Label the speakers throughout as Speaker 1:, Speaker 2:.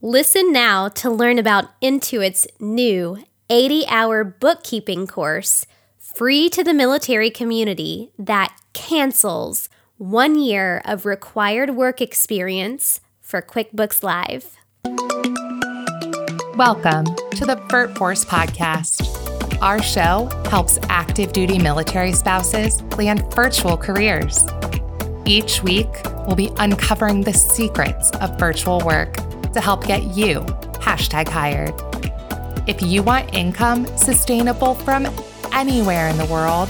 Speaker 1: Listen now to learn about Intuit's new 80 hour bookkeeping course, free to the military community, that cancels one year of required work experience for QuickBooks Live.
Speaker 2: Welcome to the VirtForce Podcast. Our show helps active duty military spouses plan virtual careers. Each week, we'll be uncovering the secrets of virtual work to help get you hashtag hired. If you want income sustainable from anywhere in the world,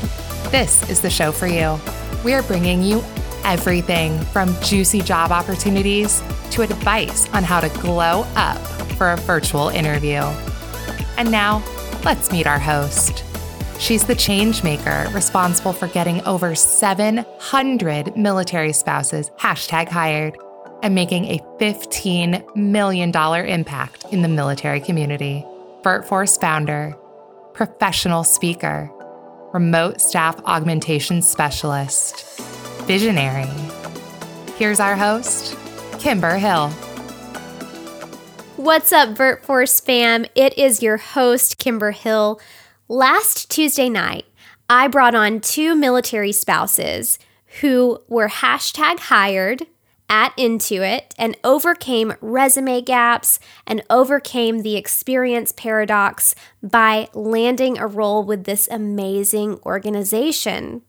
Speaker 2: this is the show for you. We are bringing you everything from juicy job opportunities to advice on how to glow up for a virtual interview. And now, let's meet our host. She's the change maker responsible for getting over 700 military spouses hashtag hired and making a $15 million impact in the military community. VirtForce founder, professional speaker, remote staff augmentation specialist, visionary. Here's our host, Kimber Hill.
Speaker 1: What's up, VirtForce fam? It is your host, Kimber Hill. Last Tuesday night, I brought on two military spouses who were hashtag hired at Intuit and overcame resume gaps and overcame the experience paradox by landing a role with this amazing organization.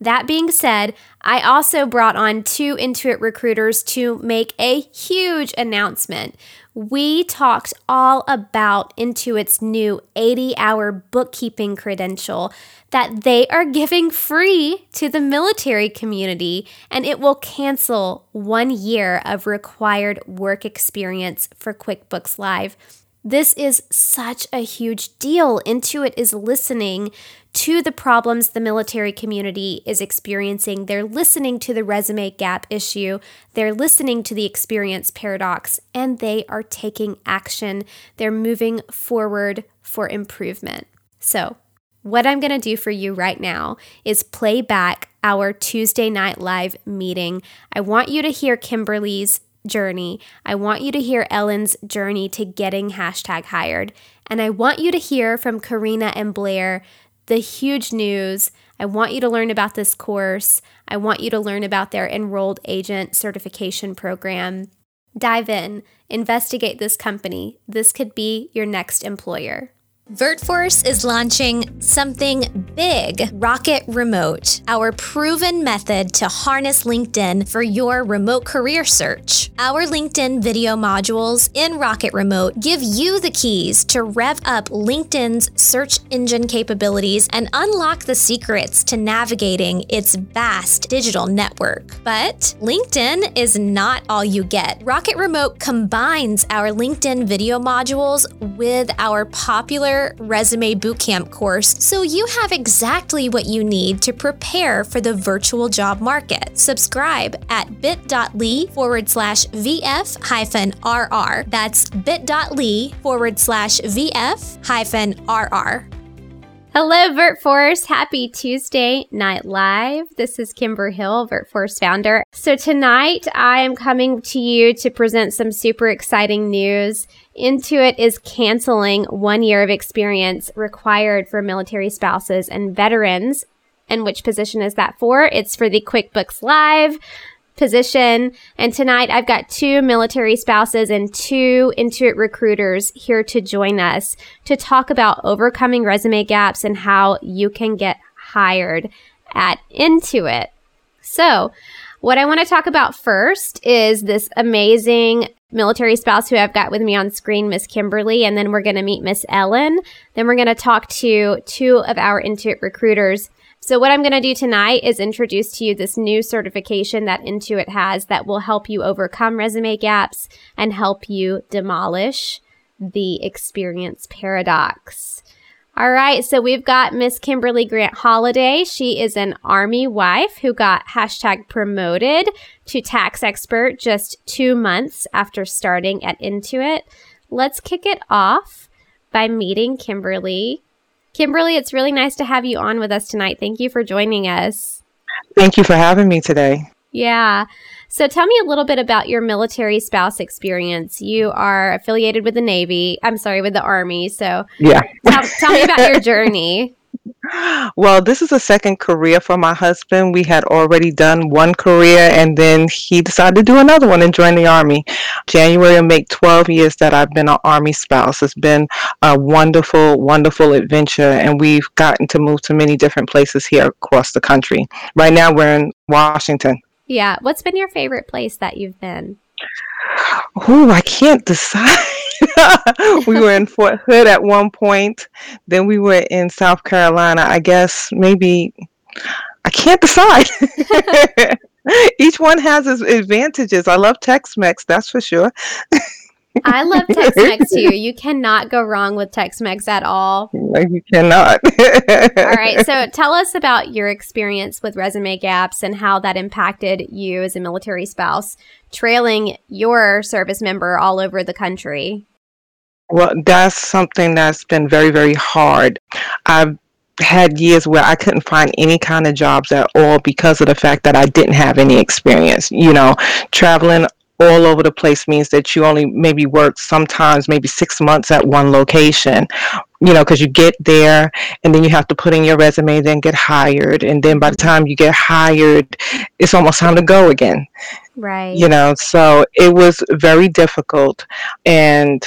Speaker 1: That being said, I also brought on two Intuit recruiters to make a huge announcement. We talked all about Intuit's new 80 hour bookkeeping credential that they are giving free to the military community, and it will cancel one year of required work experience for QuickBooks Live. This is such a huge deal. Intuit is listening to the problems the military community is experiencing. They're listening to the resume gap issue. They're listening to the experience paradox, and they are taking action. They're moving forward for improvement. So, what I'm going to do for you right now is play back our Tuesday Night Live meeting. I want you to hear Kimberly's journey. I want you to hear Ellen's journey to getting hashtag hired. And I want you to hear from Karina and Blair the huge news. I want you to learn about this course. I want you to learn about their enrolled agent certification program. Dive in, investigate this company. This could be your next employer. VirtForce is launching something big Rocket Remote, our proven method to harness LinkedIn for your remote career search. Our LinkedIn video modules in Rocket Remote give you the keys to rev up LinkedIn's search engine capabilities and unlock the secrets to navigating its vast digital network. But LinkedIn is not all you get. Rocket Remote combines our LinkedIn video modules with our popular Resume Bootcamp course so you have exactly what you need to prepare for the virtual job market. Subscribe at bit.ly forward slash VF hyphen RR. That's bit.ly forward slash VF hyphen RR. Hello, VirtForce. Happy Tuesday Night Live. This is Kimber Hill, VirtForce founder. So, tonight I am coming to you to present some super exciting news. Intuit is canceling one year of experience required for military spouses and veterans. And which position is that for? It's for the QuickBooks Live position. And tonight I've got two military spouses and two Intuit recruiters here to join us to talk about overcoming resume gaps and how you can get hired at Intuit. So, what I want to talk about first is this amazing military spouse who I've got with me on screen, Miss Kimberly, and then we're going to meet Miss Ellen. Then we're going to talk to two of our Intuit recruiters so, what I'm going to do tonight is introduce to you this new certification that Intuit has that will help you overcome resume gaps and help you demolish the experience paradox. All right, so we've got Miss Kimberly Grant Holiday. She is an Army wife who got hashtag promoted to tax expert just two months after starting at Intuit. Let's kick it off by meeting Kimberly Kimberly, it's really nice to have you on with us tonight. Thank you for joining us.
Speaker 3: Thank you for having me today.
Speaker 1: Yeah. So tell me a little bit about your military spouse experience. You are affiliated with the Navy. I'm sorry, with the Army. So
Speaker 3: yeah,
Speaker 1: tell, tell me about your journey.
Speaker 3: Well, this is a second career for my husband. We had already done one career and then he decided to do another one and join the Army. January will make 12 years that I've been an Army spouse. It's been a wonderful, wonderful adventure and we've gotten to move to many different places here across the country. Right now we're in Washington.
Speaker 1: Yeah. What's been your favorite place that you've been?
Speaker 3: Oh, I can't decide. we were in Fort Hood at one point. Then we were in South Carolina. I guess maybe I can't decide. Each one has its advantages. I love Tex-Mex, that's for sure.
Speaker 1: I love Tex-Mex too. You cannot go wrong with Tex-Mex at all.
Speaker 3: No, you cannot.
Speaker 1: all right. So tell us about your experience with resume gaps and how that impacted you as a military spouse, trailing your service member all over the country.
Speaker 3: Well, that's something that's been very, very hard. I've had years where I couldn't find any kind of jobs at all because of the fact that I didn't have any experience. You know, traveling all over the place means that you only maybe work sometimes maybe six months at one location you know because you get there and then you have to put in your resume then get hired and then by the time you get hired it's almost time to go again
Speaker 1: right
Speaker 3: you know so it was very difficult and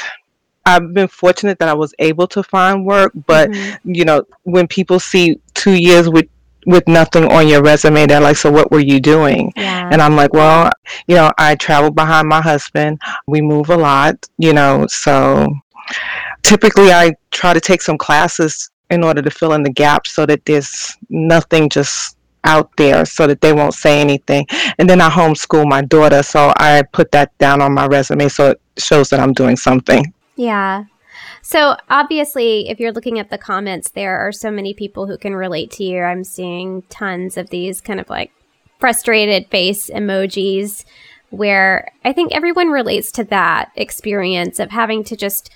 Speaker 3: I've been fortunate that I was able to find work, but mm-hmm. you know, when people see two years with with nothing on your resume, they're like, "So what were you doing?"
Speaker 1: Yeah.
Speaker 3: And I'm like, "Well, you know, I travel behind my husband. We move a lot, you know, so typically I try to take some classes in order to fill in the gap so that there's nothing just out there so that they won't say anything. And then I homeschool my daughter, so I put that down on my resume so it shows that I'm doing something.
Speaker 1: Yeah. So obviously, if you're looking at the comments, there are so many people who can relate to you. I'm seeing tons of these kind of like frustrated face emojis where I think everyone relates to that experience of having to just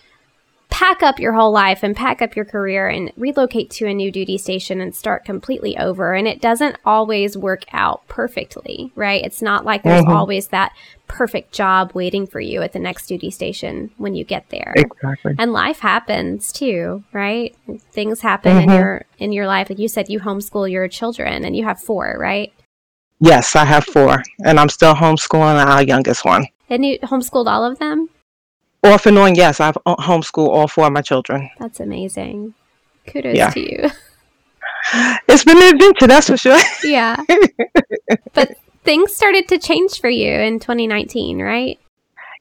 Speaker 1: pack up your whole life and pack up your career and relocate to a new duty station and start completely over. And it doesn't always work out perfectly, right? It's not like there's mm-hmm. always that perfect job waiting for you at the next duty station when you get there.
Speaker 3: Exactly.
Speaker 1: And life happens too, right? Things happen mm-hmm. in your in your life. Like you said, you homeschool your children and you have four, right?
Speaker 3: Yes, I have four. And I'm still homeschooling our youngest one.
Speaker 1: And you homeschooled all of them?
Speaker 3: Off and on, yes. I've uh, homeschooled all four of my children.
Speaker 1: That's amazing. Kudos yeah. to you.
Speaker 3: It's been an adventure, that's for sure.
Speaker 1: yeah. but things started to change for you in 2019, right?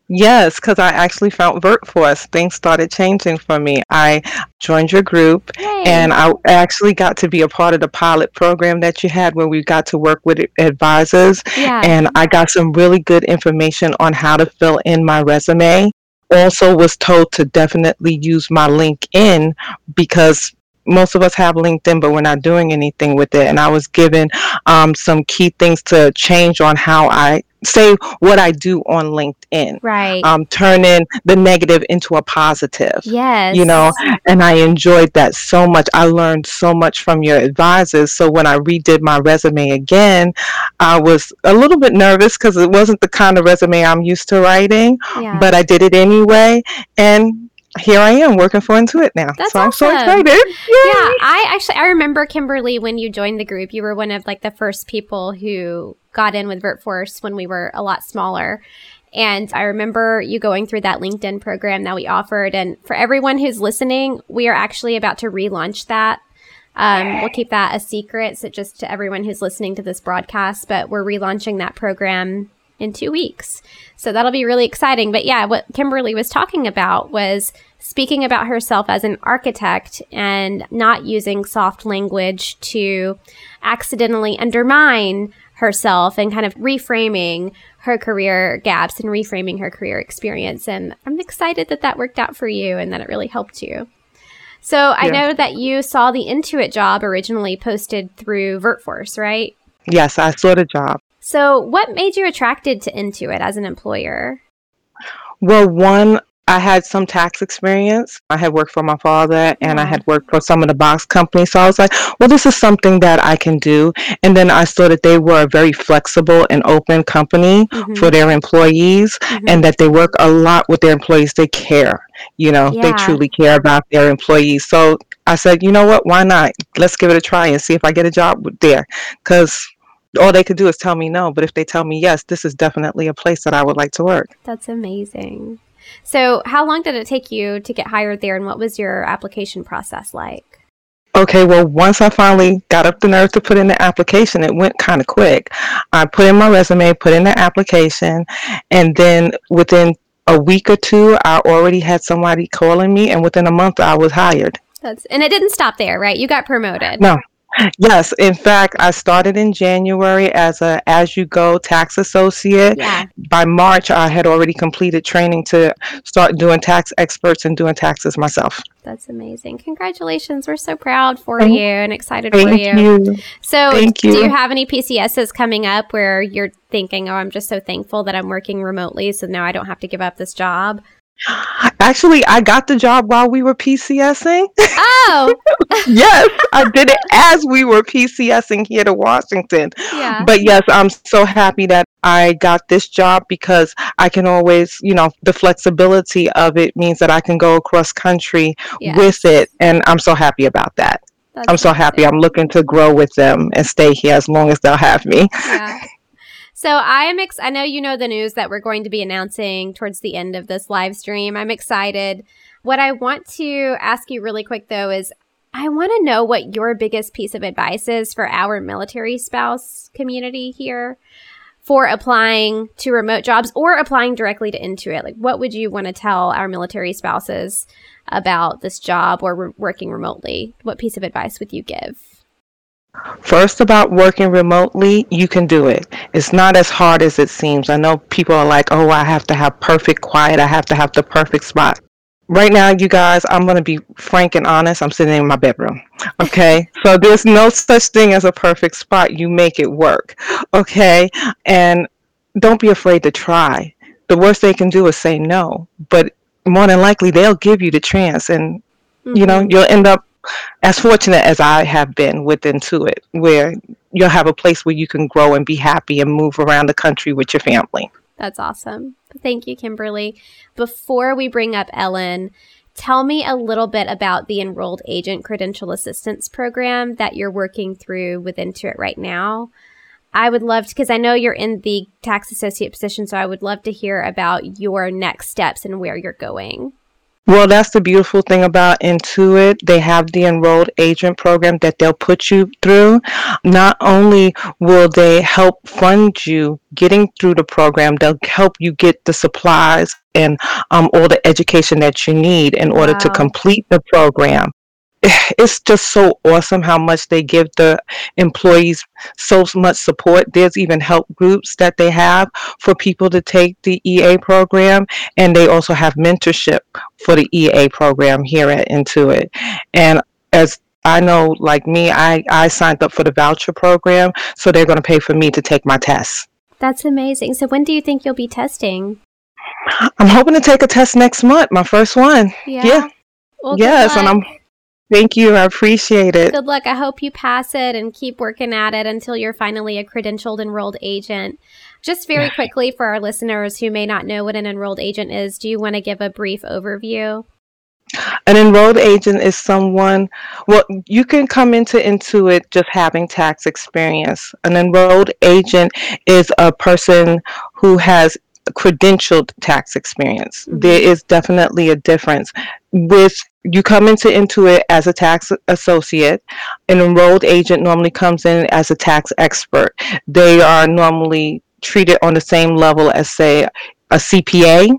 Speaker 3: Yes, because I actually found VirtForce. Things started changing for me. I joined your group Yay. and I actually got to be a part of the pilot program that you had where we got to work with advisors.
Speaker 1: Yeah.
Speaker 3: And I got some really good information on how to fill in my resume also was told to definitely use my LinkedIn because most of us have LinkedIn, but we're not doing anything with it. And I was given um, some key things to change on how I say what I do on LinkedIn.
Speaker 1: Right.
Speaker 3: Um, turning the negative into a positive.
Speaker 1: Yes.
Speaker 3: You know, and I enjoyed that so much. I learned so much from your advisors. So when I redid my resume again, I was a little bit nervous because it wasn't the kind of resume I'm used to writing, yeah. but I did it anyway. And here I am working for Intuit now.
Speaker 1: That's
Speaker 3: so
Speaker 1: awesome.
Speaker 3: I'm so excited. Yay.
Speaker 1: Yeah, I actually I remember Kimberly when you joined the group. You were one of like the first people who got in with VirtForce when we were a lot smaller. And I remember you going through that LinkedIn program that we offered. And for everyone who's listening, we are actually about to relaunch that. Um, we'll keep that a secret, so just to everyone who's listening to this broadcast. But we're relaunching that program in two weeks. So that'll be really exciting. But yeah, what Kimberly was talking about was speaking about herself as an architect and not using soft language to accidentally undermine herself and kind of reframing her career gaps and reframing her career experience. And I'm excited that that worked out for you and that it really helped you. So I know that you saw the Intuit job originally posted through VirtForce, right?
Speaker 3: Yes, I saw the job.
Speaker 1: So, what made you attracted to Intuit as an employer?
Speaker 3: Well, one, I had some tax experience. I had worked for my father and I had worked for some of the box companies. So I was like, well, this is something that I can do. And then I saw that they were a very flexible and open company mm-hmm. for their employees mm-hmm. and that they work a lot with their employees. They care, you know, yeah. they truly care about their employees. So I said, you know what? Why not? Let's give it a try and see if I get a job there. Because all they could do is tell me no. But if they tell me yes, this is definitely a place that I would like to work.
Speaker 1: That's amazing. So, how long did it take you to get hired there, and what was your application process like?
Speaker 3: Okay, well, once I finally got up the nerve to put in the application, it went kind of quick. I put in my resume, put in the application, and then within a week or two, I already had somebody calling me, and within a month, I was hired.
Speaker 1: That's and it didn't stop there, right? You got promoted.
Speaker 3: No, Yes, in fact, I started in January as a as you go tax associate. Yeah. By March, I had already completed training to start doing tax experts and doing taxes myself.
Speaker 1: That's amazing. Congratulations. We're so proud for thank, you and excited for you. you. So, thank you. do you have any PCSs coming up where you're thinking, "Oh, I'm just so thankful that I'm working remotely so now I don't have to give up this job?"
Speaker 3: Actually, I got the job while we were PCSing.
Speaker 1: Oh.
Speaker 3: yes, I did it as we were PCSing here to Washington. Yeah. But yes, I'm so happy that I got this job because I can always, you know, the flexibility of it means that I can go across country yes. with it. And I'm so happy about that. That's I'm so happy. I'm looking to grow with them and stay here as long as they'll have me.
Speaker 1: Yeah. So I am ex- I know you know the news that we're going to be announcing towards the end of this live stream. I'm excited. What I want to ask you really quick though is I want to know what your biggest piece of advice is for our military spouse community here for applying to remote jobs or applying directly to Intuit. Like what would you want to tell our military spouses about this job or re- working remotely? What piece of advice would you give?
Speaker 3: First, about working remotely, you can do it. It's not as hard as it seems. I know people are like, oh, I have to have perfect quiet, I have to have the perfect spot. Right now, you guys, I'm going to be frank and honest. I'm sitting in my bedroom. Okay. so there's no such thing as a perfect spot. You make it work. Okay. And don't be afraid to try. The worst they can do is say no, but more than likely they'll give you the chance and, mm-hmm. you know, mm-hmm. you'll end up as fortunate as I have been with Intuit, where you'll have a place where you can grow and be happy and move around the country with your family.
Speaker 1: That's awesome. Thank you, Kimberly. Before we bring up Ellen, tell me a little bit about the Enrolled Agent Credential Assistance Program that you're working through with Intuit right now. I would love to, because I know you're in the tax associate position, so I would love to hear about your next steps and where you're going.
Speaker 3: Well, that's the beautiful thing about Intuit. They have the enrolled agent program that they'll put you through. Not only will they help fund you getting through the program, they'll help you get the supplies and um, all the education that you need in order wow. to complete the program. it's just so awesome how much they give the employees so much support. There's even help groups that they have for people to take the EA program, and they also have mentorship for the EA program here at Intuit. And as I know, like me, I, I signed up for the voucher program, so they're going to pay for me to take my tests.
Speaker 1: That's amazing. So, when do you think you'll be testing?
Speaker 3: I'm hoping to take a test next month, my first one.
Speaker 1: Yeah. yeah.
Speaker 3: Well, yes, and I'm Thank you. I appreciate it.
Speaker 1: Good luck. I hope you pass it and keep working at it until you're finally a credentialed enrolled agent. Just very quickly for our listeners who may not know what an enrolled agent is, do you want to give a brief overview?
Speaker 3: An enrolled agent is someone, well, you can come into Intuit just having tax experience. An enrolled agent is a person who has credentialed tax experience. Mm-hmm. There is definitely a difference. With you come into Intuit as a tax associate, an enrolled agent normally comes in as a tax expert. They are normally treated on the same level as say a CPA.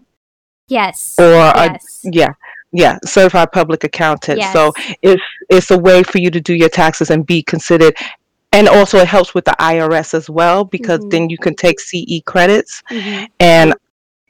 Speaker 1: Yes.
Speaker 3: Or yes. a yeah yeah certified public accountant yes. so it's it's a way for you to do your taxes and be considered and also it helps with the IRS as well because mm-hmm. then you can take CE credits mm-hmm. and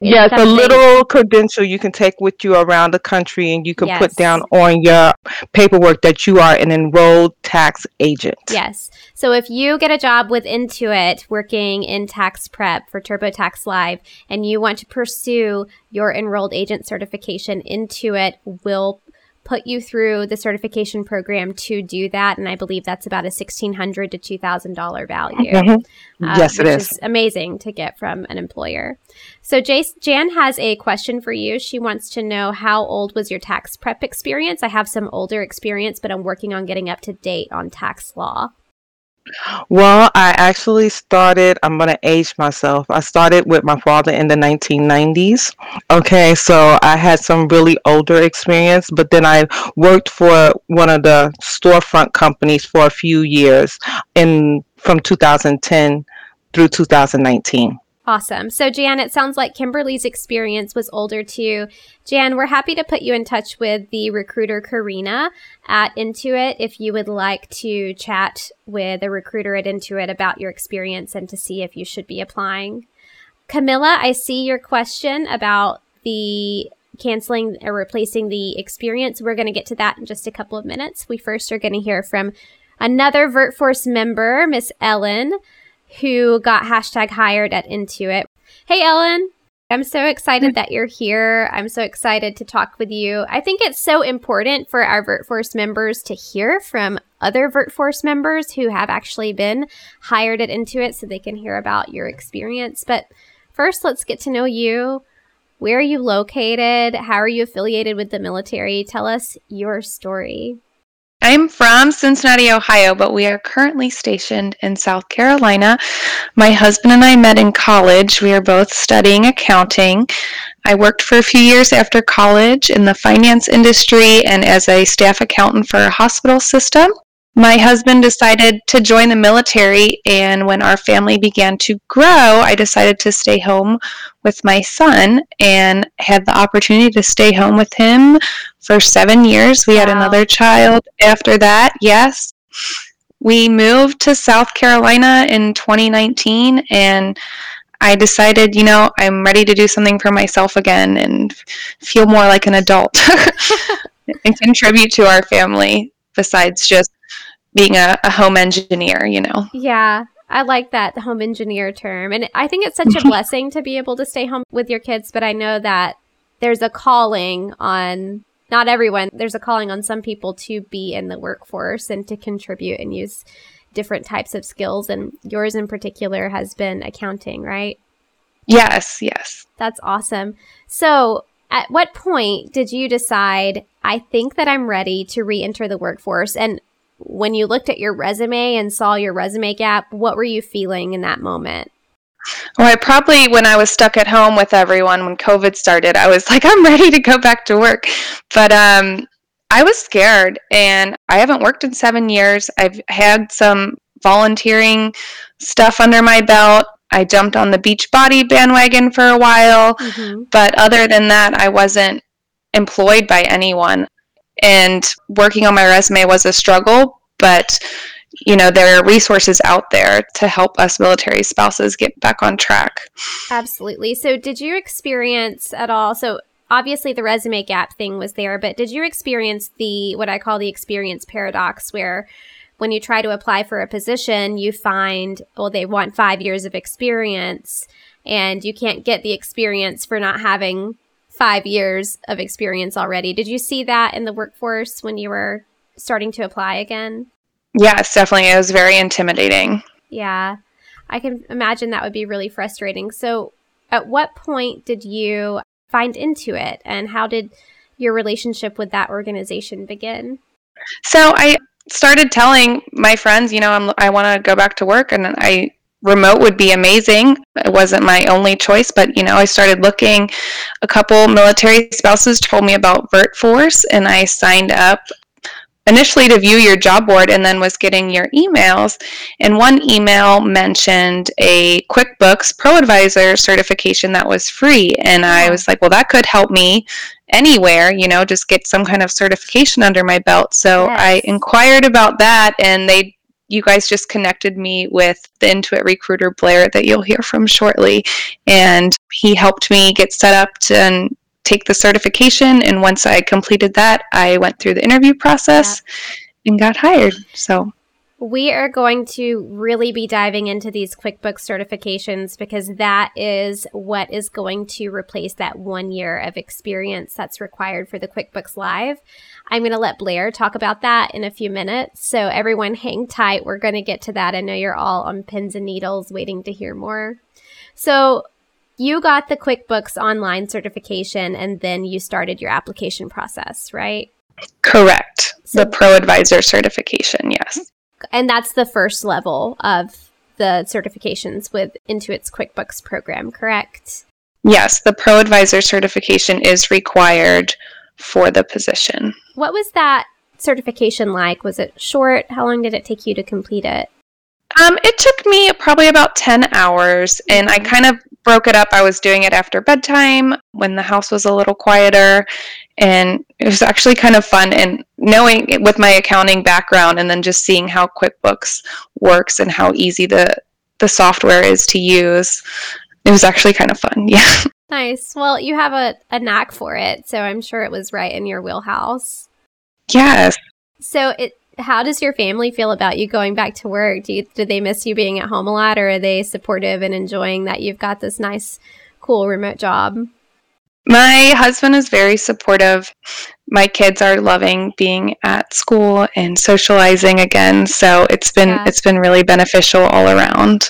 Speaker 3: Yes, a little credential you can take with you around the country and you can yes. put down on your paperwork that you are an enrolled tax agent.
Speaker 1: Yes. So if you get a job with Intuit working in tax prep for TurboTax Live and you want to pursue your enrolled agent certification, Intuit will put you through the certification program to do that. And I believe that's about a 1,600 to $2,000 value.
Speaker 3: Mm-hmm. Uh, yes, it is.
Speaker 1: is. amazing to get from an employer. So Jace, Jan has a question for you. She wants to know how old was your tax prep experience? I have some older experience, but I'm working on getting up to date on tax law.
Speaker 3: Well, I actually started, I'm going to age myself. I started with my father in the 1990s. Okay, so I had some really older experience, but then I worked for one of the storefront companies for a few years in from 2010 through 2019.
Speaker 1: Awesome. So, Jan, it sounds like Kimberly's experience was older too. Jan, we're happy to put you in touch with the recruiter Karina at Intuit if you would like to chat with a recruiter at Intuit about your experience and to see if you should be applying. Camilla, I see your question about the canceling or replacing the experience. We're going to get to that in just a couple of minutes. We first are going to hear from another VirtForce member, Miss Ellen who got hashtag hired at Intuit. Hey, Ellen. I'm so excited that you're here. I'm so excited to talk with you. I think it's so important for our VirtForce members to hear from other VirtForce members who have actually been hired at Intuit so they can hear about your experience. But first, let's get to know you. Where are you located? How are you affiliated with the military? Tell us your story.
Speaker 4: I'm from Cincinnati, Ohio, but we are currently stationed in South Carolina. My husband and I met in college. We are both studying accounting. I worked for a few years after college in the finance industry and as a staff accountant for a hospital system my husband decided to join the military, and when our family began to grow, I decided to stay home with my son and had the opportunity to stay home with him for seven years. We wow. had another child after that, yes. We moved to South Carolina in 2019, and I decided, you know, I'm ready to do something for myself again and feel more like an adult and contribute to our family besides just being a, a home engineer, you know?
Speaker 1: Yeah. I like that home engineer term. And I think it's such a blessing to be able to stay home with your kids, but I know that there's a calling on not everyone, there's a calling on some people to be in the workforce and to contribute and use different types of skills. And yours in particular has been accounting, right?
Speaker 4: Yes, yes.
Speaker 1: That's awesome. So, at what point did you decide, I think that I'm ready to re enter the workforce? And when you looked at your resume and saw your resume gap, what were you feeling in that moment?
Speaker 4: Well, I probably, when I was stuck at home with everyone when COVID started, I was like, I'm ready to go back to work. But um, I was scared, and I haven't worked in seven years. I've had some volunteering stuff under my belt. I jumped on the Beachbody bandwagon for a while. Mm-hmm. But other than that, I wasn't employed by anyone and working on my resume was a struggle, but you know there are resources out there to help us military spouses get back on track.
Speaker 1: Absolutely. So did you experience at all so obviously the resume gap thing was there, but did you experience the what I call the experience paradox where when you try to apply for a position, you find, well, they want five years of experience and you can't get the experience for not having five years of experience already. Did you see that in the workforce when you were starting to apply again?
Speaker 4: Yes, definitely. It was very intimidating.
Speaker 1: Yeah. I can imagine that would be really frustrating. So, at what point did you find Intuit and how did your relationship with that organization begin?
Speaker 4: So, I started telling my friends, you know, I'm, I want to go back to work and I remote would be amazing. It wasn't my only choice, but you know, I started looking. A couple military spouses told me about VirtForce, and I signed up initially to view your job board and then was getting your emails. And one email mentioned a QuickBooks Pro Advisor certification that was free. And I was like, well, that could help me anywhere, you know, just get some kind of certification under my belt. So yes. I inquired about that and they you guys just connected me with the Intuit recruiter Blair that you'll hear from shortly. And he helped me get set up to and take the certification. And once I completed that, I went through the interview process yeah. and got hired. So
Speaker 1: we are going to really be diving into these QuickBooks certifications because that is what is going to replace that one year of experience that's required for the QuickBooks Live. I'm going to let Blair talk about that in a few minutes. So, everyone, hang tight. We're going to get to that. I know you're all on pins and needles waiting to hear more. So, you got the QuickBooks Online certification and then you started your application process, right?
Speaker 4: Correct. So, the Pro Advisor certification, yes
Speaker 1: and that's the first level of the certifications with Intuit's QuickBooks program, correct?
Speaker 4: Yes, the Pro Advisor certification is required for the position.
Speaker 1: What was that certification like? Was it short? How long did it take you to complete it?
Speaker 4: Um, it took me probably about 10 hours, and I mm-hmm. kind of broke it up. I was doing it after bedtime when the house was a little quieter, and it was actually kind of fun and knowing with my accounting background and then just seeing how quickbooks works and how easy the the software is to use it was actually kind of fun yeah
Speaker 1: nice well you have a, a knack for it so i'm sure it was right in your wheelhouse
Speaker 4: yes
Speaker 1: so it how does your family feel about you going back to work do, you, do they miss you being at home a lot or are they supportive and enjoying that you've got this nice cool remote job
Speaker 4: my husband is very supportive. My kids are loving being at school and socializing again, so it's been yeah. it's been really beneficial all around.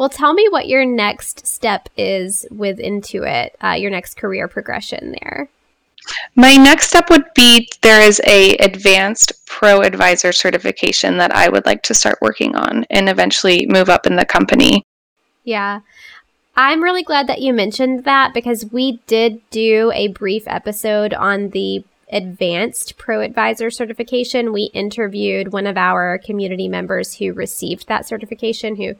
Speaker 1: Well, tell me what your next step is with Intuit, uh, your next career progression there.
Speaker 4: My next step would be there is a advanced pro advisor certification that I would like to start working on and eventually move up in the company.
Speaker 1: Yeah. I'm really glad that you mentioned that because we did do a brief episode on the advanced pro advisor certification. We interviewed one of our community members who received that certification, who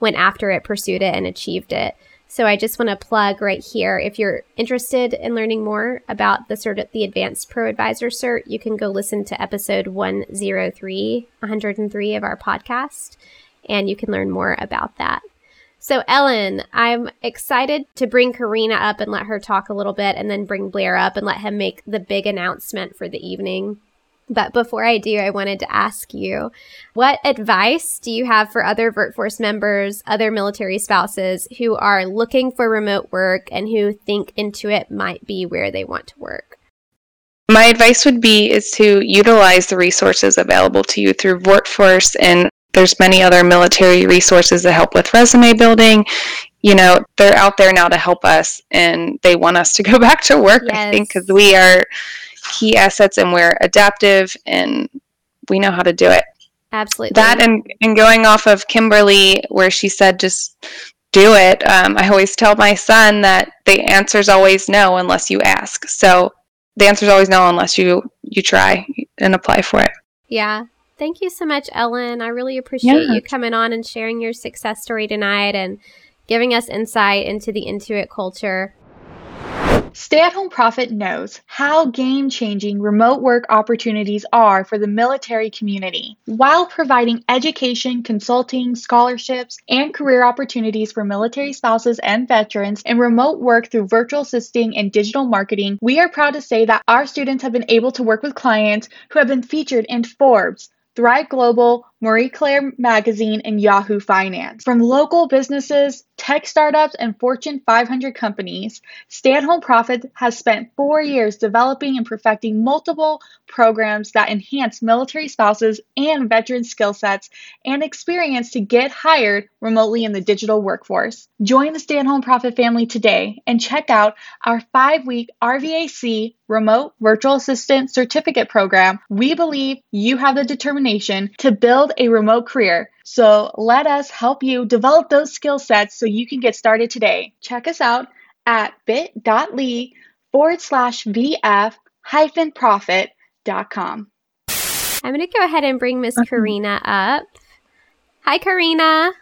Speaker 1: went after it, pursued it, and achieved it. So I just want to plug right here. If you're interested in learning more about the cert, the advanced pro advisor cert, you can go listen to episode 103, 103 of our podcast, and you can learn more about that. So, Ellen, I'm excited to bring Karina up and let her talk a little bit, and then bring Blair up and let him make the big announcement for the evening. But before I do, I wanted to ask you what advice do you have for other VirtForce members, other military spouses who are looking for remote work and who think Intuit might be where they want to work?
Speaker 4: My advice would be is to utilize the resources available to you through VirtForce and there's many other military resources that help with resume building you know they're out there now to help us and they want us to go back to work yes. i think because we are key assets and we're adaptive and we know how to do it
Speaker 1: absolutely
Speaker 4: that and, and going off of kimberly where she said just do it um, i always tell my son that the answer is always no unless you ask so the answer is always no unless you you try and apply for it
Speaker 1: yeah Thank you so much, Ellen. I really appreciate yeah. you coming on and sharing your success story tonight and giving us insight into the Intuit culture.
Speaker 5: Stay at Home Profit knows how game changing remote work opportunities are for the military community. While providing education, consulting, scholarships, and career opportunities for military spouses and veterans in remote work through virtual assisting and digital marketing, we are proud to say that our students have been able to work with clients who have been featured in Forbes, Thrive Global, Marie Claire Magazine, and Yahoo Finance. From local businesses, tech startups, and Fortune 500 companies, Stay at Home Profit has spent four years developing and perfecting multiple programs that enhance military spouses and veteran skill sets and experience to get hired remotely in the digital workforce. Join the Stay at Home Profit family today and check out our five week RVAC Remote Virtual Assistant Certificate Program. We believe you have the determination to build a remote career. So let us help you develop those skill sets so you can get started today. Check us out at bit.ly forward slash VF hyphen profit.com.
Speaker 1: I'm going to go ahead and bring Miss Karina up. Hi, Karina.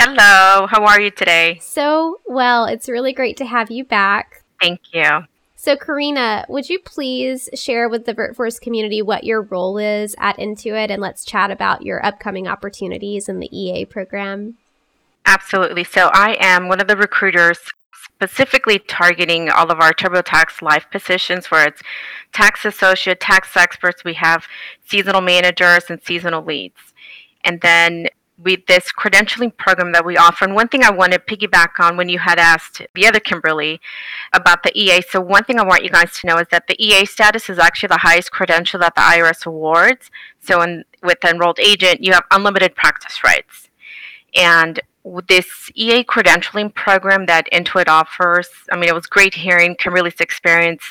Speaker 6: Hello. How are you today?
Speaker 1: So well. It's really great to have you back.
Speaker 6: Thank you.
Speaker 1: So, Karina, would you please share with the VirtForce community what your role is at Intuit and let's chat about your upcoming opportunities in the EA program?
Speaker 6: Absolutely. So, I am one of the recruiters specifically targeting all of our TurboTax live positions where it's tax associate, tax experts, we have seasonal managers and seasonal leads. And then with this credentialing program that we offer. And one thing I want to piggyback on when you had asked the other Kimberly about the EA. So, one thing I want you guys to know is that the EA status is actually the highest credential that the IRS awards. So, in, with the enrolled agent, you have unlimited practice rights. And this EA credentialing program that Intuit offers, I mean, it was great hearing Kimberly's experience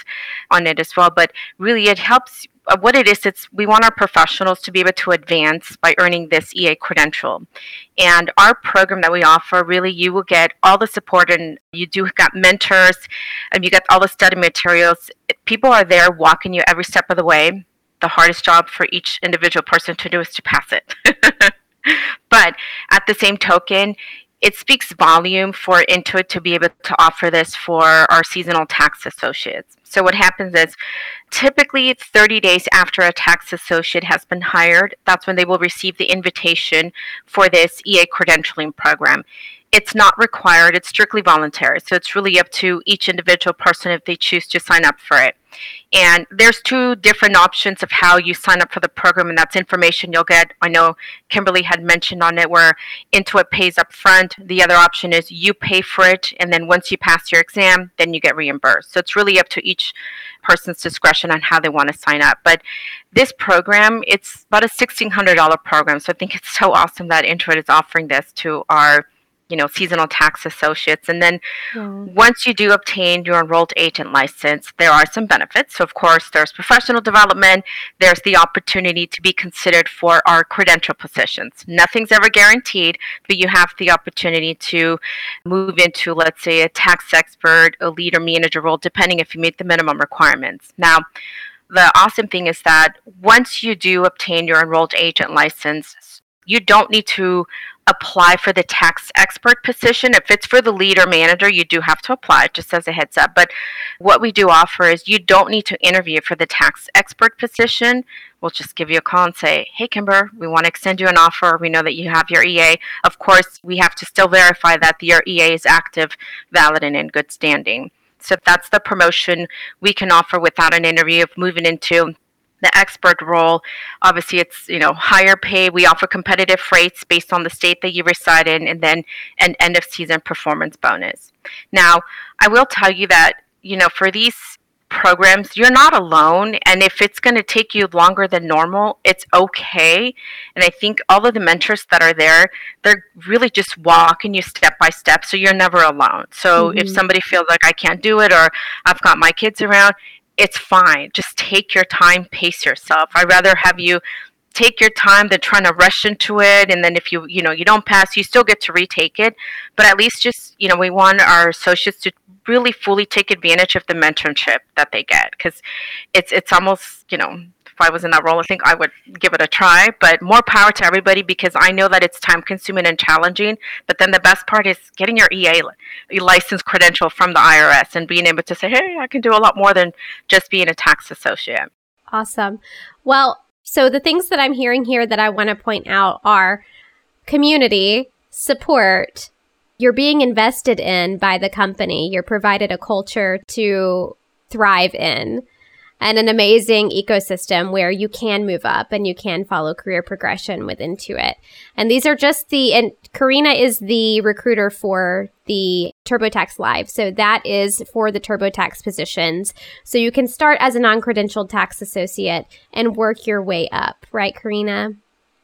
Speaker 6: on it as well, but really it helps what it is, it's we want our professionals to be able to advance by earning this EA credential. And our program that we offer, really, you will get all the support, and you do got mentors, and you get all the study materials. People are there walking you every step of the way. The hardest job for each individual person to do is to pass it. but at the same token, it speaks volume for Intuit to be able to offer this for our seasonal tax associates. So what happens is typically 30 days after a tax associate has been hired, that's when they will receive the invitation for this EA credentialing program it's not required, it's strictly voluntary. So it's really up to each individual person if they choose to sign up for it. And there's two different options of how you sign up for the program, and that's information you'll get. I know Kimberly had mentioned on it where Intuit pays up front. The other option is you pay for it, and then once you pass your exam, then you get reimbursed. So it's really up to each person's discretion on how they want to sign up. But this program, it's about a $1,600 program. So I think it's so awesome that Intuit is offering this to our you know seasonal tax associates. And then yeah. once you do obtain your enrolled agent license there are some benefits. So of course there's professional development. There's the opportunity to be considered for our credential positions. Nothing's ever guaranteed but you have the opportunity to move into let's say a tax expert a lead or manager role depending if you meet the minimum requirements. Now the awesome thing is that once you do obtain your enrolled agent license you don't need to apply for the tax expert position. If it's for the leader manager, you do have to apply, just as a heads up. But what we do offer is you don't need to interview for the tax expert position. We'll just give you a call and say, hey, Kimber, we want to extend you an offer. We know that you have your EA. Of course, we have to still verify that your EA is active, valid, and in good standing. So that's the promotion we can offer without an interview of moving into the expert role. Obviously it's you know higher pay. We offer competitive rates based on the state that you reside in and then an end of season performance bonus. Now i will tell you that you know for these programs you're not alone and if it's going to take you longer than normal it's okay. And i think all of the mentors that are there they're really just walking you step by step so you're never alone. So mm-hmm. if somebody feels like i can't do it or i've got my kids around it's fine. Just take your time, pace yourself. I'd rather have you take your time than trying to rush into it and then if you you know you don't pass you still get to retake it but at least just you know we want our associates to really fully take advantage of the mentorship that they get because it's it's almost you know I was in that role, I think I would give it a try. But more power to everybody because I know that it's time consuming and challenging. But then the best part is getting your EA license credential from the IRS and being able to say, hey, I can do a lot more than just being a tax associate.
Speaker 1: Awesome. Well, so the things that I'm hearing here that I want to point out are community, support, you're being invested in by the company, you're provided a culture to thrive in and an amazing ecosystem where you can move up and you can follow career progression with Intuit. And these are just the, and Karina is the recruiter for the TurboTax Live. So that is for the TurboTax positions. So you can start as a non credentialed tax associate and work your way up, right, Karina?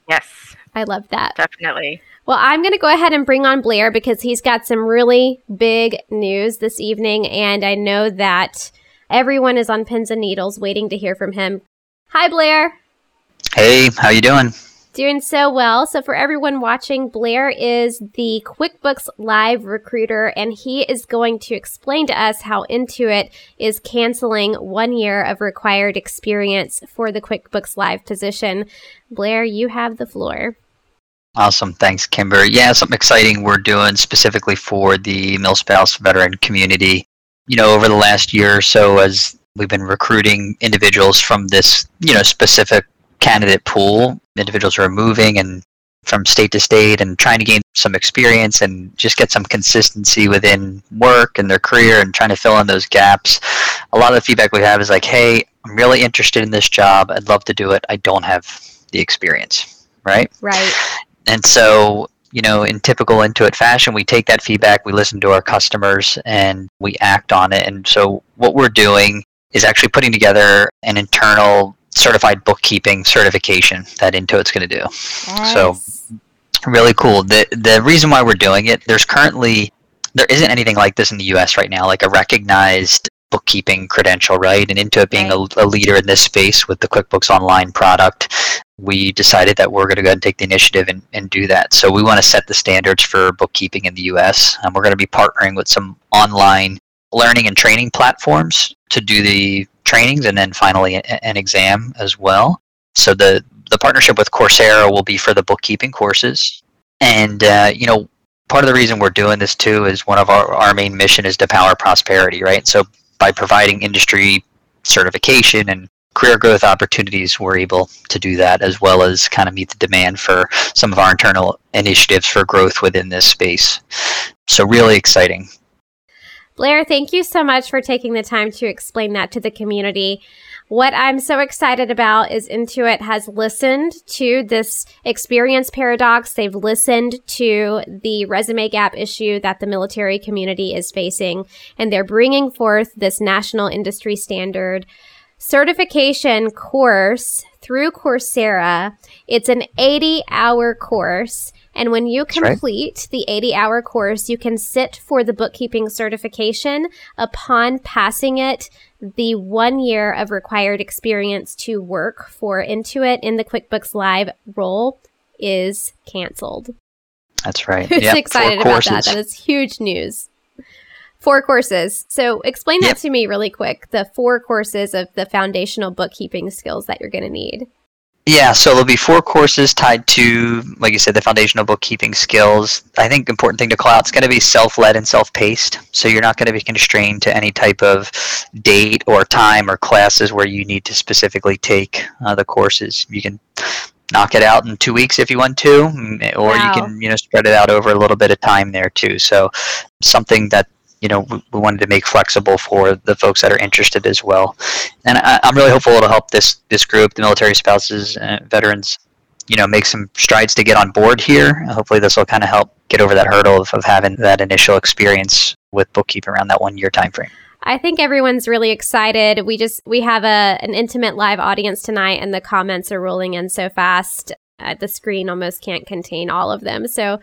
Speaker 6: Yes.
Speaker 1: I love that.
Speaker 6: Definitely.
Speaker 1: Well, I'm going to go ahead and bring on Blair because he's got some really big news this evening. And I know that Everyone is on pins and needles waiting to hear from him. Hi, Blair.
Speaker 7: Hey, how you doing?
Speaker 1: Doing so well. So for everyone watching, Blair is the QuickBooks Live recruiter, and he is going to explain to us how Intuit is canceling one year of required experience for the QuickBooks Live position. Blair, you have the floor.
Speaker 7: Awesome. Thanks, Kimber. Yeah, something exciting we're doing specifically for the MilSpouse veteran community you know, over the last year or so, as we've been recruiting individuals from this, you know, specific candidate pool, individuals who are moving and from state to state and trying to gain some experience and just get some consistency within work and their career and trying to fill in those gaps. A lot of the feedback we have is like, hey, I'm really interested in this job. I'd love to do it. I don't have the experience. Right?
Speaker 1: Right.
Speaker 7: And so, you know, in typical Intuit fashion, we take that feedback, we listen to our customers, and we act on it. And so, what we're doing is actually putting together an internal certified bookkeeping certification that Intuit's going to do.
Speaker 1: Yes.
Speaker 7: So really cool. The the reason why we're doing it, there's currently there isn't anything like this in the US right now, like a recognized bookkeeping credential, right? And Intuit being a, a leader in this space with the QuickBooks Online product, we decided that we're going to go ahead and take the initiative and, and do that. So we want to set the standards for bookkeeping in the US. And we're going to be partnering with some online learning and training platforms to do the trainings and then finally a- an exam as well. So the the partnership with Coursera will be for the bookkeeping courses, and uh, you know part of the reason we're doing this too is one of our our main mission is to power prosperity, right? So by providing industry certification and career growth opportunities, we're able to do that as well as kind of meet the demand for some of our internal initiatives for growth within this space. So really exciting.
Speaker 1: Blair, thank you so much for taking the time to explain that to the community. What I'm so excited about is Intuit has listened to this experience paradox. They've listened to the resume gap issue that the military community is facing, and they're bringing forth this national industry standard certification course through Coursera. It's an 80 hour course. And when you
Speaker 7: That's right.
Speaker 1: complete the 80 hour course, you can sit for the bookkeeping certification. Upon passing it, the one year of required experience to work for Intuit in the QuickBooks Live role is canceled.
Speaker 7: That's right.
Speaker 1: Who's
Speaker 7: Yep,
Speaker 1: excited about that? That is huge news. Four courses. So explain that
Speaker 7: Yep.
Speaker 1: to me really quick. The four courses of the foundational bookkeeping skills that you're going to need.
Speaker 7: Yeah, so there'll be four courses tied to, like you said, the foundational bookkeeping skills. I think important thing to call out, it's going to be self-led and self-paced. So you're not going to be constrained to any type of date or time or classes where you need to specifically take uh, the courses. You can knock it out in two weeks if you want to, or
Speaker 1: Wow.
Speaker 7: you can, you know, spread it out over a little bit of time there too. So something that you know we, we wanted to make flexible for the folks that are interested as well and I, I'm really hopeful it'll help this this group, the military spouses, uh, veterans, you know, make some strides to get on board here. Hopefully, this will kind of help get over that hurdle of, of having that initial experience with bookkeeping around that one year time frame.
Speaker 1: I think everyone's really excited. We just we have a an intimate live audience tonight, and the comments are rolling in so fast. Uh, the screen almost can't contain all of them. So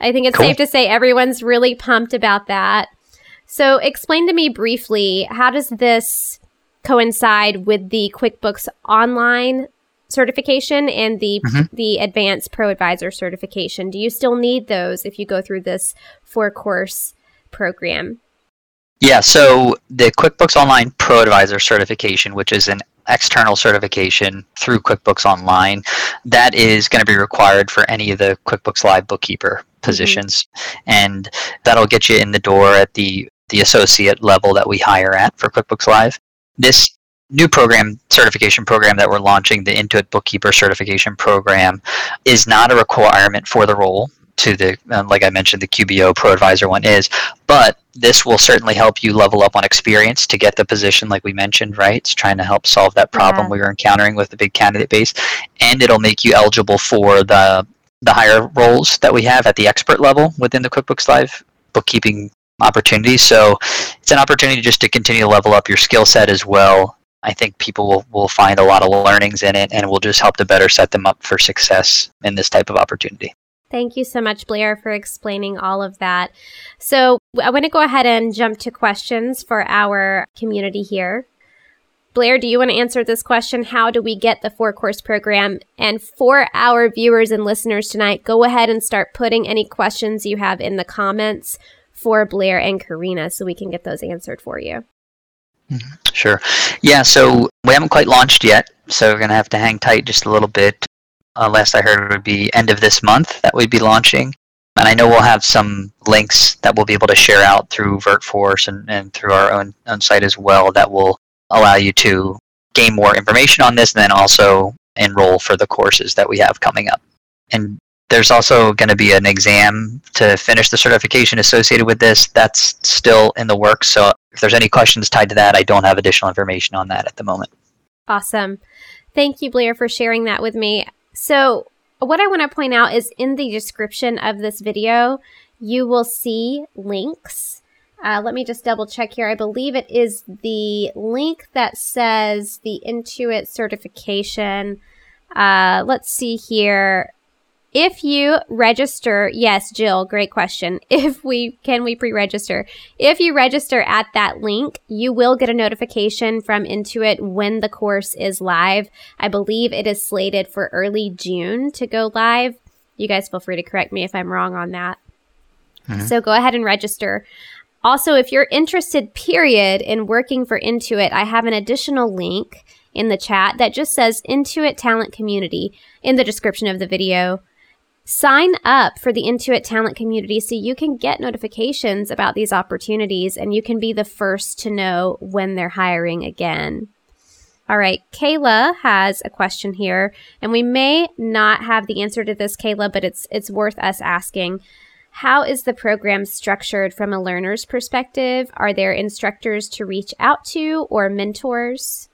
Speaker 1: I think it's
Speaker 7: Cool.
Speaker 1: safe to say everyone's really pumped about that. So explain to me briefly how does this coincide with the QuickBooks Online certification and the
Speaker 7: Mhm.
Speaker 1: the Advanced Pro Advisor certification? Do you still need those if you go through this four course program?
Speaker 7: Yeah, so the QuickBooks Online Pro Advisor certification, which is an external certification through QuickBooks Online, that is going to be required for any of the QuickBooks Live bookkeeper positions, and that'll get you in the door at the the associate level that we hire at for QuickBooks Live. This new program certification program that we're launching, the Intuit Bookkeeper Certification Program, is not a requirement for the role. To the um, like I mentioned, the QBO Pro Advisor one is, but this will certainly help you level up on experience to get the position like we mentioned right it's trying to help solve that problem
Speaker 1: Yeah.
Speaker 7: we were encountering with the big candidate base and it'll make you eligible for the the higher roles that we have at the expert level within the quickbooks live bookkeeping opportunities so it's an opportunity just to continue to level up your skill set as well i think people will, will find a lot of learnings in it and will just help to better set them up for success in this type of opportunity
Speaker 1: Thank you so much, Blair, for explaining all of that. So, I want to go ahead and jump to questions for our community here. Blair, do you want to answer this question? How do we get the four course program? And for our viewers and listeners tonight, go ahead and start putting any questions you have in the comments for Blair and Karina so we can get those answered for you.
Speaker 7: Sure. Yeah, so we haven't quite launched yet, so we're going to have to hang tight just a little bit. Uh, last I heard, it would be end of this month that we'd be launching. And I know we'll have some links that we'll be able to share out through VirtForce and, and through our own, own site as well that will allow you to gain more information on this and then also enroll for the courses that we have coming up. And there's also going to be an exam to finish the certification associated with this. That's still in the works. So if there's any questions tied to that, I don't have additional information on that at the moment.
Speaker 1: Awesome. Thank you, Blair, for sharing that with me. So, what I want to point out is in the description of this video, you will see links. Uh, let me just double check here. I believe it is the link that says the Intuit certification. Uh, let's see here. If you register, yes, Jill, great question. If we can we pre-register? If you register at that link, you will get a notification from Intuit when the course is live. I believe it is slated for early June to go live. You guys feel free to correct me if I'm wrong on that. Mm-hmm. So go ahead and register. Also, if you're interested, period, in working for Intuit, I have an additional link in the chat that just says Intuit Talent Community in the description of the video. Sign up for the Intuit Talent Community so you can get notifications about these opportunities and you can be the first to know when they're hiring again. All right, Kayla has a question here, and we may not have the answer to this, Kayla, but it's it's worth us asking. How is the program structured from a learner's perspective? Are there instructors to reach out to or mentors?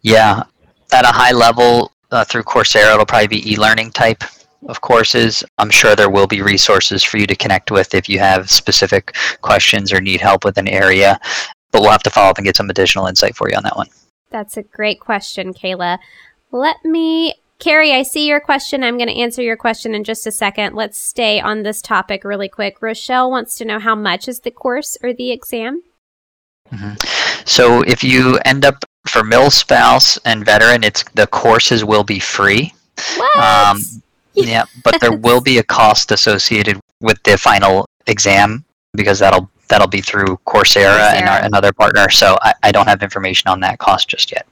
Speaker 7: Yeah, at a high level uh, through Coursera, it'll probably be e-learning type of courses. I'm sure there will be resources for you to connect with if you have specific questions or need help with an area. But we'll have to follow up and get some additional insight for you on that one.
Speaker 1: That's a great question, Kayla. Let me, Carrie, I see your question. I'm going to answer your question in just a second. Let's stay on this topic really quick. Rochelle wants to know how much is the course or the exam?
Speaker 7: Mm-hmm. So if you end up for mill spouse and veteran, it's the courses will be free.
Speaker 1: What? Um,
Speaker 7: yeah, but there will be a cost associated with the final exam because that'll that'll be through Coursera, Coursera. and our, another partner. So I, I don't have information on that cost just yet.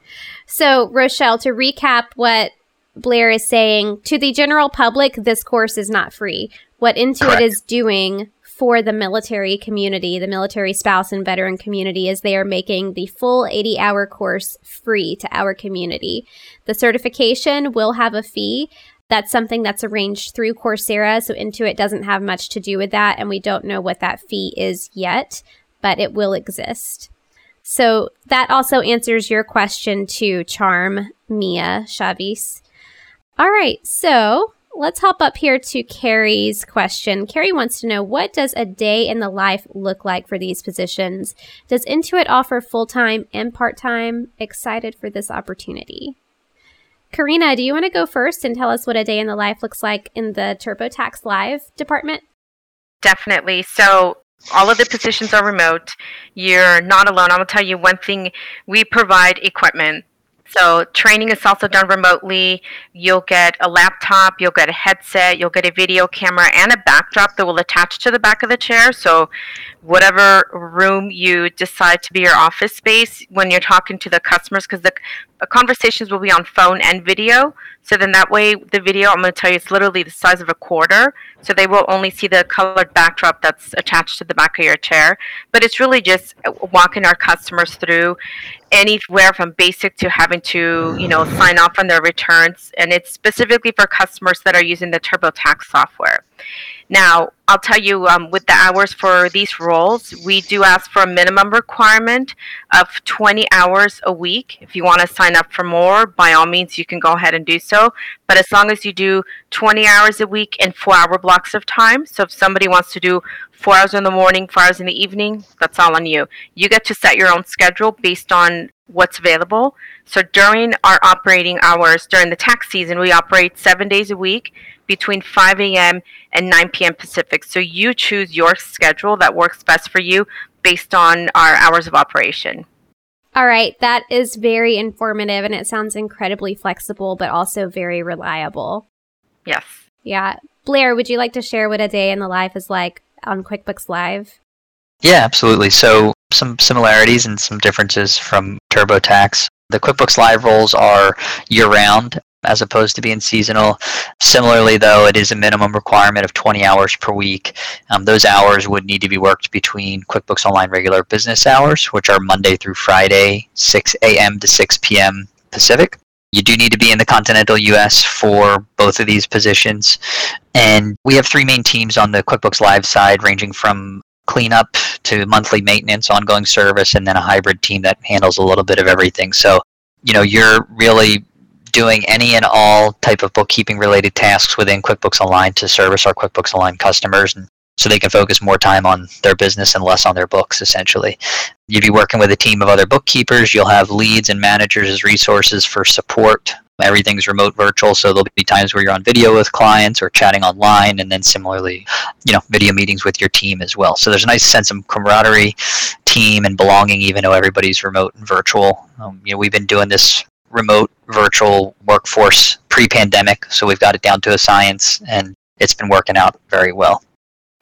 Speaker 1: So Rochelle, to recap what Blair is saying to the general public, this course is not free. What Intuit Correct. is doing for the military community, the military spouse and veteran community, is they are making the full 80 hour course free to our community. The certification will have a fee, that's something that's arranged through Coursera, so Intuit doesn't have much to do with that, and we don't know what that fee is yet, but it will exist. So that also answers your question to Charm Mia Chavis. All right, so let's hop up here to Carrie's question. Carrie wants to know what does a day in the life look like for these positions? Does Intuit offer full time and part time? Excited for this opportunity. Karina, do you want to go first and tell us what a day in the life looks like in the TurboTax Live department?
Speaker 6: Definitely. So, all of the positions are remote. You're not alone. I will tell you one thing we provide equipment. So training is also done remotely. You'll get a laptop, you'll get a headset, you'll get a video camera and a backdrop that will attach to the back of the chair. So whatever room you decide to be your office space when you're talking to the customers because the Uh, conversations will be on phone and video. So then that way, the video, I'm going to tell you, it's literally the size of a quarter. So they will only see the colored backdrop that's attached to the back of your chair. But it's really just uh, walking our customers through anywhere from basic to having to, you know, sign off on their returns. And it's specifically for customers that are using the TurboTax software. Now, I'll tell you, um, with the hours for these roles, we do ask for a minimum requirement of 20 hours a week. If you want to sign up for more, by all means, you can go ahead and do so. But as long as you do 20 hours a week in four hour blocks of time, so if somebody wants to do four hours in the morning, four hours in the evening, that's all on you. You get to set your own schedule based on what's available. So during our operating hours, during the tax season, we operate seven days a week between 5 a.m. and 9 p.m. Pacific. So you choose your schedule that works best for you based on our hours of operation.
Speaker 1: All right, that is very informative and it sounds incredibly flexible, but also very reliable.
Speaker 6: Yes.
Speaker 1: Yeah. Blair, would you like to share what a day in the life is like on QuickBooks Live?
Speaker 7: Yeah, absolutely. So, some similarities and some differences from TurboTax. The QuickBooks Live roles are year round as opposed to being seasonal. Similarly, though, it is a minimum requirement of 20 hours per week. Um, those hours would need to be worked between QuickBooks Online regular business hours, which are Monday through Friday, 6 a.m. to 6 p.m. Pacific. You do need to be in the continental US for both of these positions. And we have three main teams on the QuickBooks Live side, ranging from cleanup to monthly maintenance, ongoing service, and then a hybrid team that handles a little bit of everything. So, you know, you're really doing any and all type of bookkeeping related tasks within QuickBooks Online to service our QuickBooks Online customers and so they can focus more time on their business and less on their books essentially. You'd be working with a team of other bookkeepers, you'll have leads and managers as resources for support. Everything's remote virtual, so there'll be times where you're on video with clients or chatting online, and then similarly, you know, video meetings with your team as well. So there's a nice sense of camaraderie, team, and belonging, even though everybody's remote and virtual. Um, you know, we've been doing this remote virtual workforce pre-pandemic, so we've got it down to a science, and it's been working out very well.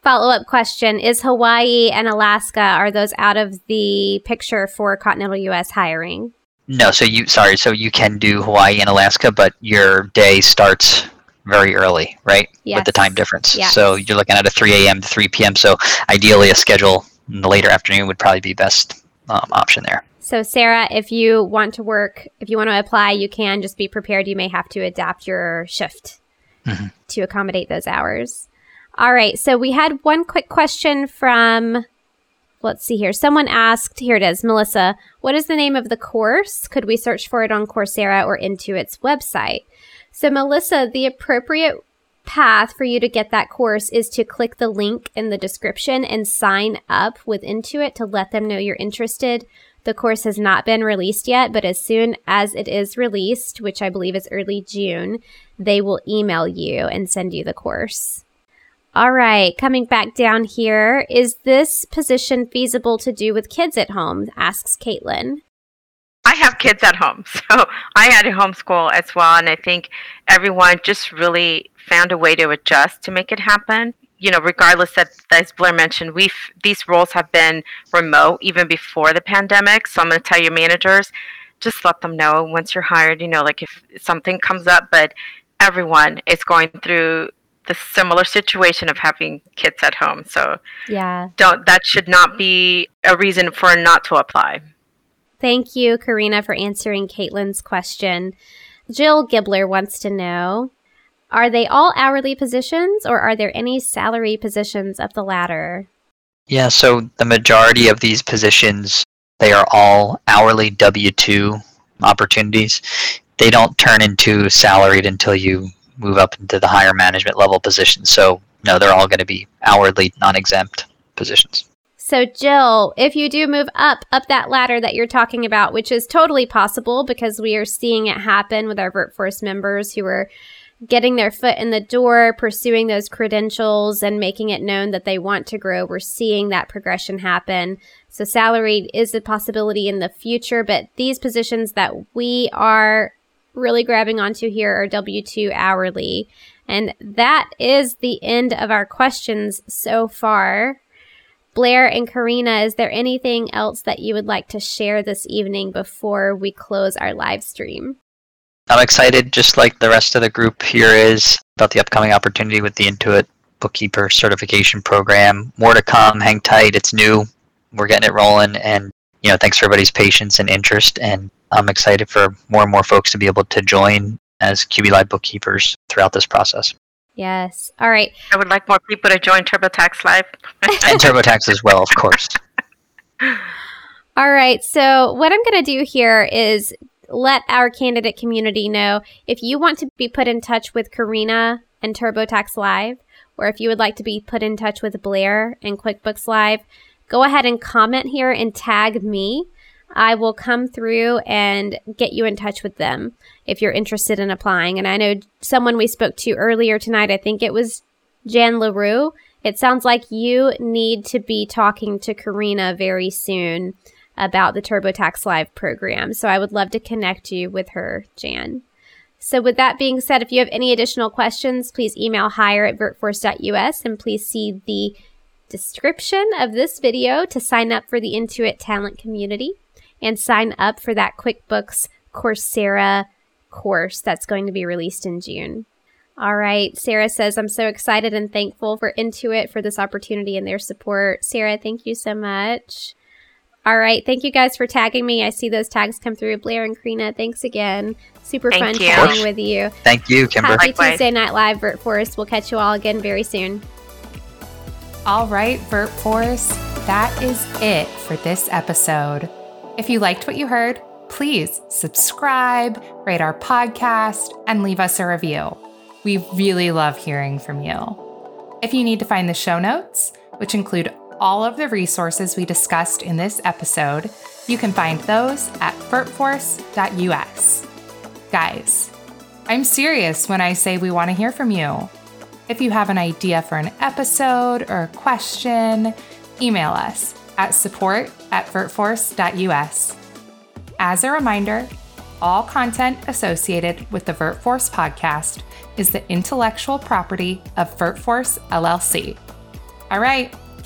Speaker 1: Follow up question Is Hawaii and Alaska, are those out of the picture for continental US hiring?
Speaker 7: No, so you, sorry, so you can do Hawaii and Alaska, but your day starts very early, right?
Speaker 1: Yes.
Speaker 7: With the time difference.
Speaker 1: Yes.
Speaker 7: So you're looking at a 3 a.m. to 3 p.m. So ideally, a schedule in the later afternoon would probably be best um, option there.
Speaker 1: So, Sarah, if you want to work, if you want to apply, you can just be prepared. You may have to adapt your shift
Speaker 7: Mhm.
Speaker 1: to accommodate those hours. All right. So, we had one quick question from, let's see here. Someone asked, here it is, Melissa, what is the name of the course? Could we search for it on Coursera or Intuit's website? So, Melissa, the appropriate path for you to get that course is to click the link in the description and sign up with Intuit to let them know you're interested. The course has not been released yet, but as soon as it is released, which I believe is early June, they will email you and send you the course. All right, coming back down here, is this position feasible to do with kids at home? asks Caitlin.
Speaker 6: I have kids at home, so I had to homeschool as well, and I think everyone just really found a way to adjust to make it happen. You know, regardless that, as Blair mentioned, we've these roles have been remote even before the pandemic. So I'm going to tell your managers, just let them know once you're hired. You know, like if something comes up, but everyone is going through the similar situation of having kids at home. So
Speaker 1: Yeah.
Speaker 6: don't that should not be a reason for not to apply.
Speaker 1: Thank you, Karina, for answering Caitlin's question. Jill Gibbler wants to know Are they all hourly positions or are there any salary positions up the ladder?
Speaker 7: Yeah, so the majority of these positions, they are all hourly W 2 opportunities. They don't turn into salaried until you move up into the higher management level positions. So, no, they're all going to be hourly, non exempt positions.
Speaker 1: So, Jill, if you do move up, up that ladder that you're talking about, which is totally possible because we are seeing it happen with our VirtForce members who are getting their foot in the door, pursuing those credentials, and making it known that they want to grow. We're seeing that progression happen. So, salary is a possibility in the future, but these positions that we are really grabbing onto here are W 2 hourly. And that is the end of our questions so far. Blair and Karina, is there anything else that you would like to share this evening before we close our live stream?
Speaker 7: I'm excited, just like the rest of the group here is, about the upcoming opportunity with the Intuit Bookkeeper Certification Program. More to come. Hang tight. It's new. We're getting it rolling, and you know, thanks for everybody's patience and interest. And I'm excited for more and more folks to be able to join as QB Live bookkeepers throughout this process,
Speaker 1: Yes. All right.
Speaker 6: I would like more people to join TurboTax Live.
Speaker 7: and TurboTax as well, of course.
Speaker 1: All right. So, what I'm going to do here is let our candidate community know if you want to be put in touch with Karina and TurboTax Live, or if you would like to be put in touch with Blair and QuickBooks Live, go ahead and comment here and tag me. I will come through and get you in touch with them if you're interested in applying. And I know someone we spoke to earlier tonight, I think it was Jan LaRue. It sounds like you need to be talking to Karina very soon about the TurboTax Live program. So I would love to connect you with her, Jan. So, with that being said, if you have any additional questions, please email hire at virtforce.us and please see the description of this video to sign up for the Intuit Talent Community and sign up for that QuickBooks Coursera course that's going to be released in June. All right. Sarah says, I'm so excited and thankful for Intuit for this opportunity and their support. Sarah, thank you so much. All right. Thank you guys for tagging me. I see those tags come through. Blair and Karina, thanks again. Super
Speaker 6: Thank
Speaker 1: fun
Speaker 6: you.
Speaker 1: chatting with you.
Speaker 7: Thank you, Kimber.
Speaker 1: Happy
Speaker 6: Likewise.
Speaker 1: Tuesday Night Live, VirtForce. We'll catch you all again very soon.
Speaker 2: All right, VirtForce, that is it for this episode. If you liked what you heard, please subscribe, rate our podcast, and leave us a review. We really love hearing from you. If you need to find the show notes, which include all of the resources we discussed in this episode, you can find those at virtforce.us. Guys, I'm serious when I say we want to hear from you. If you have an idea for an episode or a question, email us at support at virtforce.us. As a reminder, all content associated with the VirtForce podcast is the intellectual property of VirtForce LLC. All right,